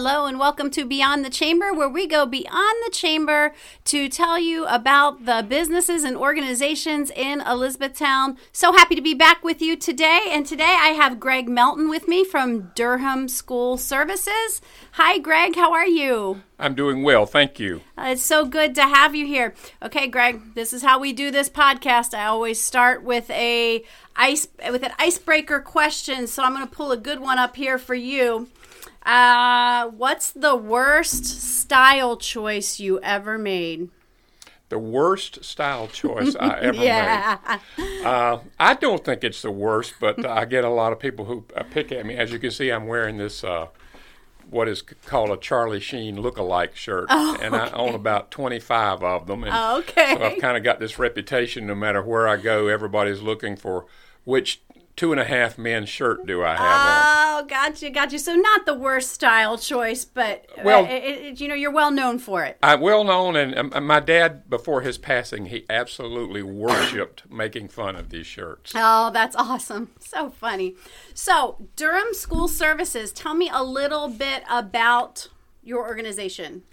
Hello, and welcome to Beyond the Chamber, where we go beyond the chamber to tell you about the businesses and organizations in Elizabethtown. So happy to be back with you today. And today I have Greg Melton with me from Durham School Services. Hi, Greg. How are you? I'm doing well, thank you. Uh, it's so good to have you here. Okay, Greg, this is how we do this podcast. I always start with a ice with an icebreaker question, so I'm going to pull a good one up here for you. Uh, what's the worst style choice you ever made? The worst style choice I ever yeah. made. Uh, I don't think it's the worst, but I get a lot of people who uh, pick at me. As you can see, I'm wearing this uh, what is called a Charlie Sheen look-alike shirt, Oh, and I own about 25 of them. And Oh, okay. So I've kind of got this reputation. No matter where I go, everybody's looking for which two and a half men shirt do I have on. Oh, gotcha, gotcha. So not the worst style choice, but Well- uh, it, it, you know you're well known for it. I'm well known, and um, my dad, before his passing, he absolutely worshipped making fun of these shirts. Oh, that's awesome. So funny. So, Durham School Services, tell me a little bit about your organization.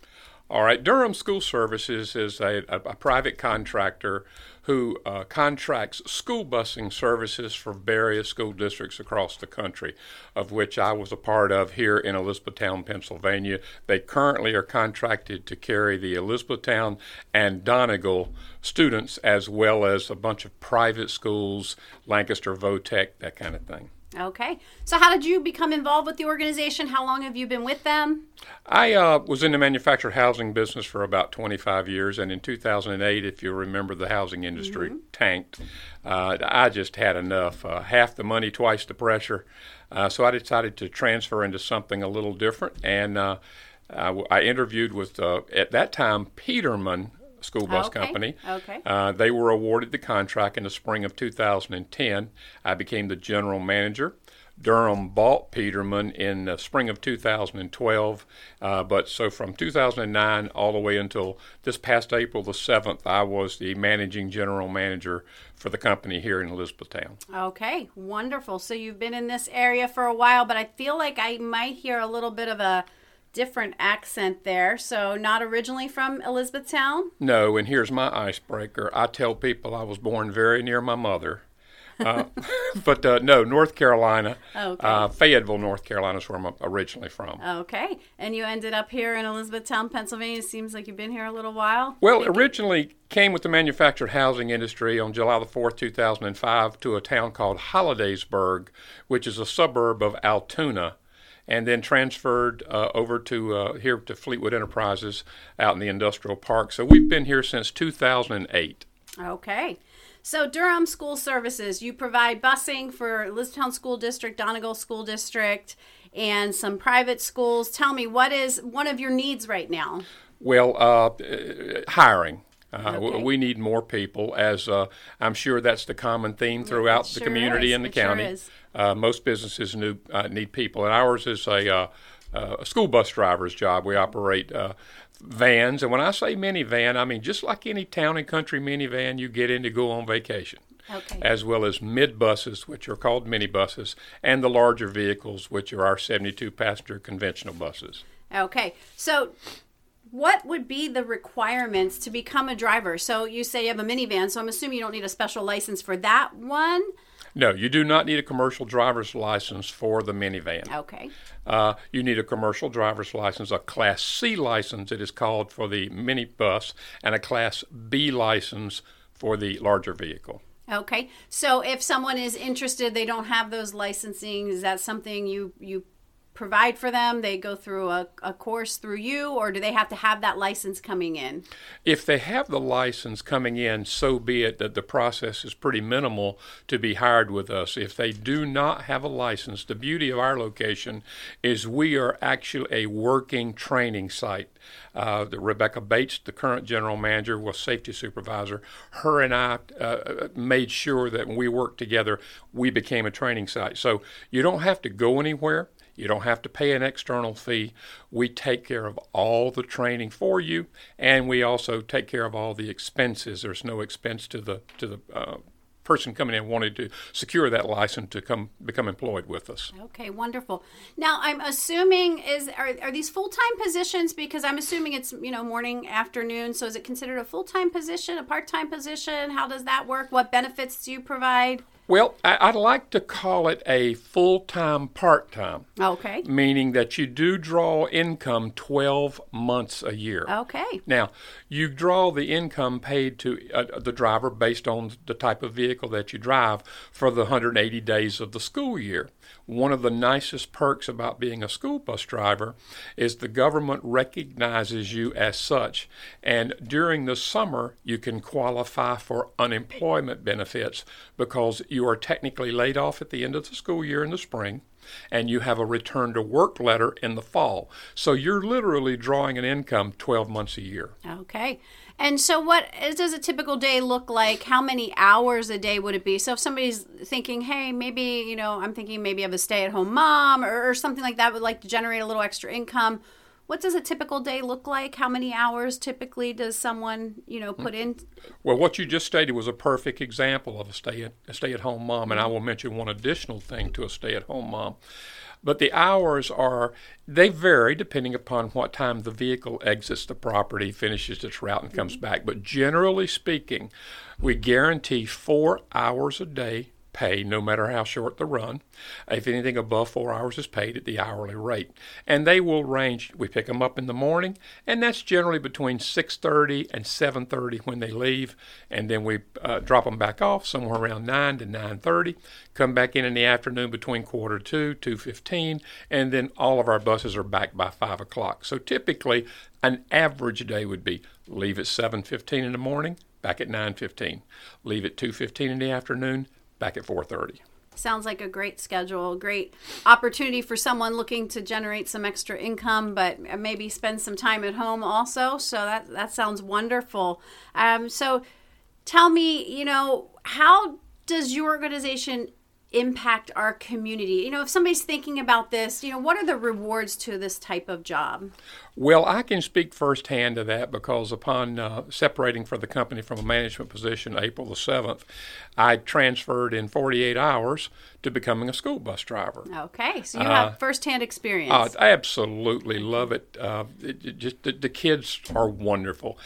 All right, Durham School Services is a, a, a private contractor who uh, contracts school busing services for various school districts across the country, of which I was a part of here in Elizabethtown, Pennsylvania. They currently are contracted to carry the Elizabethtown and Donegal students, as well as a bunch of private schools, Lancaster, Votech, that kind of thing. Okay. So, how did you become involved with the organization? How long have you been with them? I uh, was in the manufactured housing business for about 25 years, and in 2008, if you remember, the housing industry tanked. Uh, I just had enough. Uh, half the money, twice the pressure. Uh, so I decided to transfer into something a little different, and uh, I interviewed with, uh, at that time, Peterman School Bus Okay, Company. okay. Uh, they were awarded the contract in the spring of 2010. I became the general manager. Durham bought Peterman in the spring of 2012, uh, but so from 2009 all the way until this past April the 7th, I was the managing general manager for the company here in Elizabethtown. Okay, wonderful. So, you've been in this area for a while, but I feel like I might hear a little bit of a different accent there. So, not originally from Elizabethtown? No, and here's my icebreaker. I tell people I was born very near my mother. Uh, but uh, no, North Carolina, Okay. uh, Fayetteville, North Carolina is where I'm originally from. Okay. And you ended up here in Elizabethtown, Pennsylvania. Seems like you've been here a little while. Well, originally came with the manufactured housing industry on July the 4th, 2005, to a town called Hollidaysburg, which is a suburb of Altoona, and then transferred uh, over to uh, here to Fleetwood Enterprises out in the industrial park. So we've been here since 2008. Okay. So, Durham School Services, you provide busing for Elizabethtown School District, Donegal School District, and some private schools. Tell me, what is one of your needs right now? Well, uh, uh, hiring. Uh, Okay. We need more people, as uh, I'm sure that's the common theme throughout the sure community is. and the It sure county. is. uh, most businesses new, uh, need people, and ours is a, uh, uh, a school bus driver's job. We operate uh, vans, and when I say minivan, I mean just like any town and country minivan you get in to go on vacation. Okay. As well as mid buses, which are called minibuses, and the larger vehicles, which are our 72 passenger conventional buses. Okay. So, what would be the requirements to become a driver? So, you say you have a minivan, so I'm assuming you don't need a special license for that one. No, you do not need a commercial driver's license for the minivan. Okay. Uh, you need a commercial driver's license, a Class C license, it is called for the minibus, and a Class B license for the larger vehicle. Okay. So if someone is interested, they don't have those licensing, is that something you you provide for them? They go through a, a course through you or do they have to have that license coming in? If they have the license coming in, so be it that the process is pretty minimal to be hired with us. If they do not have a license, the beauty of our location is we are actually a working training site. Uh, the Rebecca Bates, the current general manager, was safety supervisor. Her and I uh, made sure that when we worked together, we became a training site. So you don't have to go anywhere. You don't have to pay an external fee. We take care of all the training for you, and we also take care of all the expenses. There's no expense to the to the uh, person coming in wanted to secure that license to come become employed with us. Okay, wonderful. Now I'm assuming is are, are these full time positions because I'm assuming it's you know morning afternoon. So is it considered a full time position, a part time position? How does that work? What benefits do you provide? Well, I, would like to call it a full time, part time. Okay. Meaning that you do draw income 12 months a year. Okay. Now, you draw the income paid to uh, the driver based on the type of vehicle that you drive for the 180 days of the school year. One of the nicest perks about being a school bus driver is the government recognizes you as such. And during the summer, you can qualify for unemployment benefits because you are technically laid off at the end of the school year in the spring and you have a return to work letter in the fall. So you're literally drawing an income 12 months a year. Okay. And so, what does a typical day look like? How many hours a day would it be? So, if somebody's thinking, hey, maybe, you know, I'm thinking maybe of a stay at home mom or, or something like that, would like to generate a little extra income. What does a typical day look like? How many hours typically does someone, you know, put in? Well, what you just stated was a perfect example of a stay at, a stay at home mom, and I will mention one additional thing to a stay at home mom. But the hours are, they vary depending upon what time the vehicle exits the property, finishes its route, and comes mm-hmm. back. But generally speaking, we guarantee four hours a day pay no matter how short the run. If anything above four hours is paid at the hourly rate. And they will range, we pick them up in the morning, and that's generally between 6.30 and 7.30 when they leave, and then we uh, drop them back off somewhere around 9 to 9.30, come back in in the afternoon between quarter to 2.15, and then all of our buses are back by 5 o'clock. So typically, an average day would be leave at 7.15 in the morning, back at 9.15. Leave at 2.15 in the afternoon, back at 4:30. Sounds like a great schedule, great opportunity for someone looking to generate some extra income, but maybe spend some time at home also. So that that sounds wonderful. Um, so, tell me, you know, how does your organization impact our community? You know, if somebody's thinking about this, you know, what are the rewards to this type of job? Well, I can speak firsthand to that because upon uh, separating from the company from a management position April the 7th, I transferred in 48 hours to becoming a school bus driver. Okay, so you have uh, firsthand experience. Uh, I absolutely love it. Uh, it, it just the, the kids are wonderful.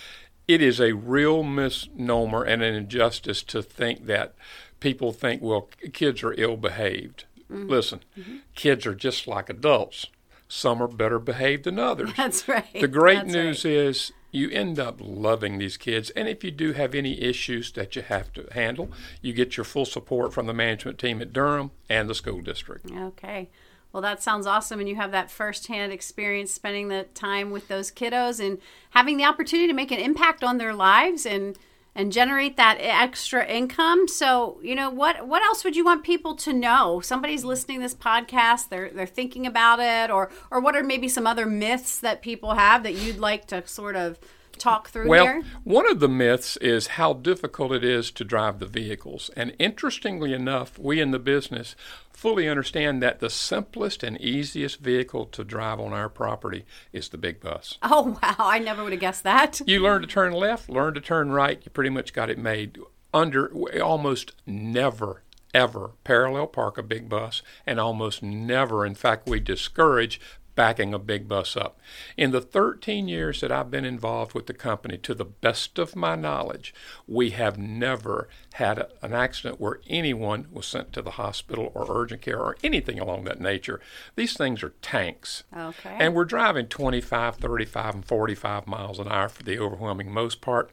It is a real misnomer and an injustice to think that people think, well, kids are ill behaved. Mm-hmm. Listen, mm-hmm. kids are just like adults. Some are better behaved than others. That's right. The great That's news right. is you end up loving these kids. And if you do have any issues that you have to handle, you get your full support from the management team at Durham and the school district. Okay. Well, that sounds awesome. And you have that firsthand experience spending the time with those kiddos and having the opportunity to make an impact on their lives and and generate that extra income. So, you know, what what else would you want people to know? Somebody's listening to this podcast, they're they're thinking about it or or what are maybe some other myths that people have that you'd like to sort of talk through well, here? one of the myths is how difficult it is to drive the vehicles. And interestingly enough, we in the business fully understand that the simplest and easiest vehicle to drive on our property is the big bus. Oh, wow. I never would have guessed that. You learn to turn left, learn to turn right, you pretty much got it made. Under almost never ever parallel park a big bus and almost never in fact we discourage backing a big bus up. In the 13 years that I've been involved with the company, to the best of my knowledge, we have never had a, an accident where anyone was sent to the hospital or urgent care or anything along that nature. These things are tanks. Okay. And we're driving 25, 35, and 45 miles an hour for the overwhelming most part.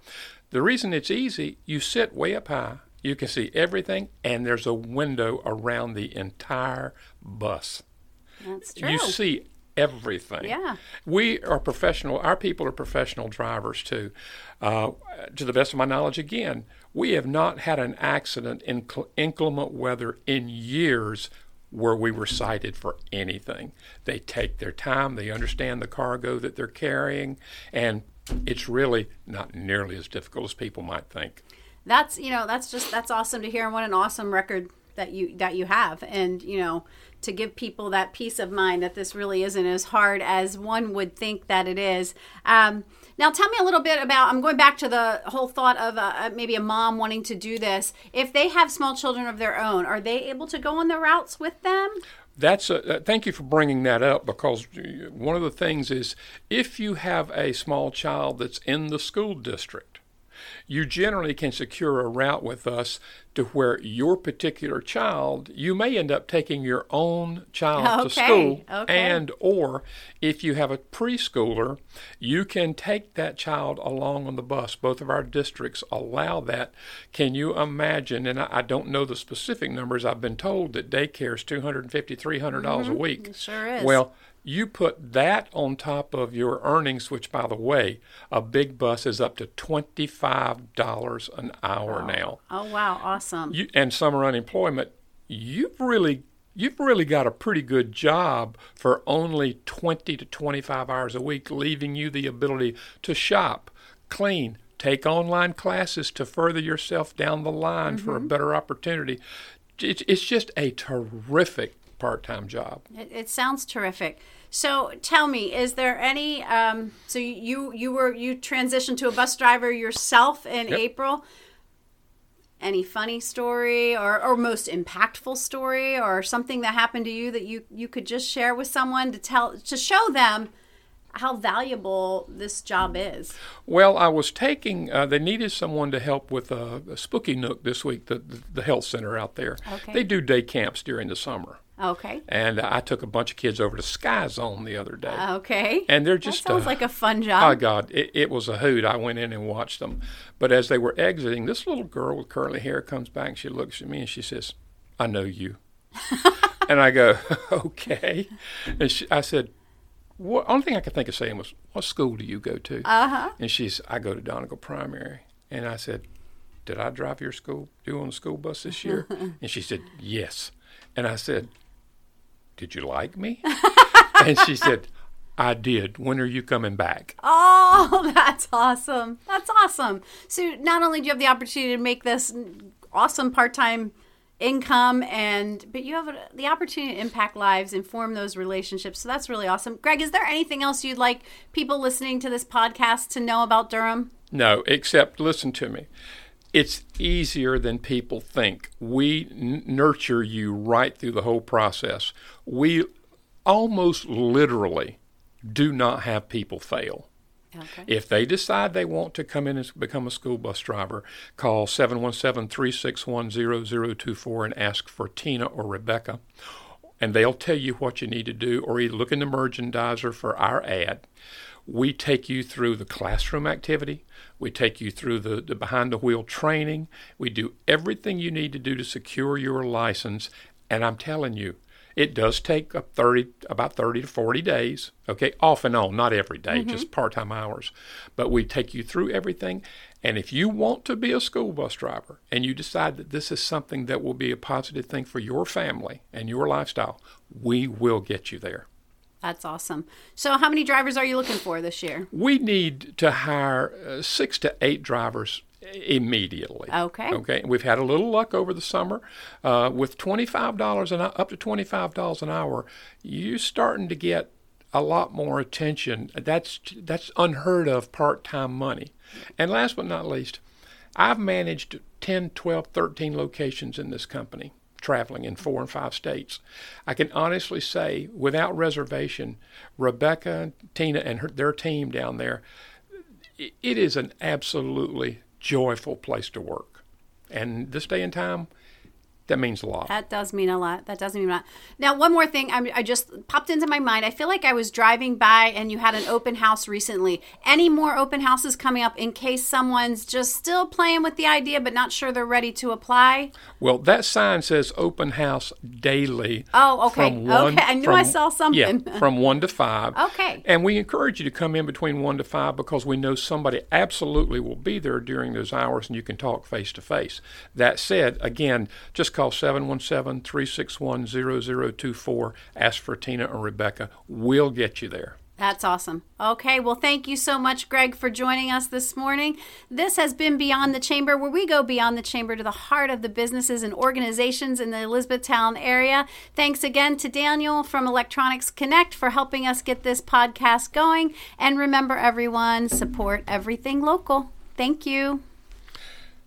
The reason it's easy, you sit way up high, you can see everything, and there's a window around the entire bus. That's true. You see everything. Yeah. We are professional, our people are professional drivers too. Uh, to the best of my knowledge, again, we have not had an accident in inclement weather in years where we were cited for anything. They take their time, they understand the cargo that they're carrying, and it's really not nearly as difficult as people might think. That's, you know, that's just, that's awesome to hear, and what an awesome record that you that you have and you know to give people that peace of mind that this really isn't as hard as one would think that it is. Um, now tell me a little bit about i'm going back to the whole thought of uh, maybe a mom wanting to do this. If they have small children of their own are they able to go on the routes with them? That's a, uh, thank you for bringing that up because one of the things is if you have a small child that's in the school district you generally can secure a route with us to where your particular child you may end up taking your own child okay, to school okay. and or if you have a preschooler you can take that child along on the bus both of our districts allow that can you imagine and i, I don't know the specific numbers i've been told that daycare is 250 300 dollars mm-hmm. a week it sure is well you put that on top of your earnings, which, by the way, a big bus is up to $25 an hour oh. now. Oh, wow. Awesome. You, and summer unemployment, you've really you've really got a pretty good job for only 20 to 25 hours a week, leaving you the ability to shop, clean, take online classes to further yourself down the line mm-hmm. for a mm-hmm. better opportunity. It's, it's just a terrific part time job. It, it, sounds terrific. So tell me, is there any? Um, so you you were you transitioned to a bus driver yourself in yep. April. Any funny story or, or most impactful story or something that happened to you that you, you could just share with someone to tell to show them how valuable this job is. Well, I was taking. Uh, they needed someone to help with a, a Spooky Nook this week. The, the, the health center out there. Okay. They do day camps during the summer. Okay. And I took a bunch of kids over to Sky Zone the other day. Okay. And they're just that sounds uh, like a fun job. Oh God, it, it, was a hoot. I went in and watched them. But as they were exiting, this little girl with curly hair comes back. And she looks at me and she says, "I know you." and I go, "Okay." And she, I said, "What?" Only thing I could think of saying was, "What school do you go to?" Uh huh. And she's, "I go to Donegal Primary." And I said, "Did I drive your school? Do you on the school bus this year?" and she said, "Yes." And I said did you like me? and she said, I did. When are you coming back? Oh, that's awesome. That's awesome. So not only do you have the opportunity to make this awesome part-time income and but you have the opportunity to impact lives inform those relationships so that's really awesome greg is there anything else you'd like people listening to this podcast to know about durham no except listen to me it's easier than people think. We n- nurture you right through the whole process. We almost literally do not have people fail. Okay. If they decide they want to come in and become a school bus driver, call 717 361 0024 and ask for Tina or Rebecca. And they'll tell you what you need to do, or you look in the merchandiser for our ad. We take you through the classroom activity. We take you through the, the behind the wheel training. We do everything you need to do to secure your license. And I'm telling you, it does take up 30, about 30 to 40 days, okay, off and on, not every day, mm-hmm. just part time hours. But we take you through everything. And if you want to be a school bus driver and you decide that this is something that will be a positive thing for your family and your lifestyle, we will get you there. That's awesome. So, how many drivers are you looking for this year? We need to hire uh, six to eight drivers immediately. Okay. Okay. We've had a little luck over the summer uh, with twenty five dollars and up to twenty five dollars an hour. You're starting to get a lot more attention. That's that's unheard of part time money. And last but not least, I've managed 10, 12, 13 locations in this company traveling in four and five states. I can honestly say, without reservation, Rebecca, Tina, and her, their team down there, it is an absolutely joyful place to work. And this day and time, that means a lot. That does mean a lot. That doesn't mean a lot. Now, one more thing I'm, i just popped into my mind. I feel like I was driving by and you had an open house recently. Any more open houses coming up in case someone's just still playing with the idea but not sure they're ready to apply? Well, that sign says open house daily. Oh, okay. One, okay. I knew from, I saw something. Yeah, from 1 to 5. Okay. And we encourage you to come in between 1 to 5 because we know somebody absolutely will be there during those hours and you can talk face to face. That said, again, just call 717 361 0024. Ask for Tina or Rebecca. We'll get you there. That's awesome. Okay, well, thank you so much, Greg, for joining us this morning. This has been Beyond the Chamber, where we go beyond the chamber to the heart of the businesses and organizations in the Elizabethtown area. Thanks again to Daniel from Electronics Connect for helping us get this podcast going. And remember, everyone, support everything local. Thank you.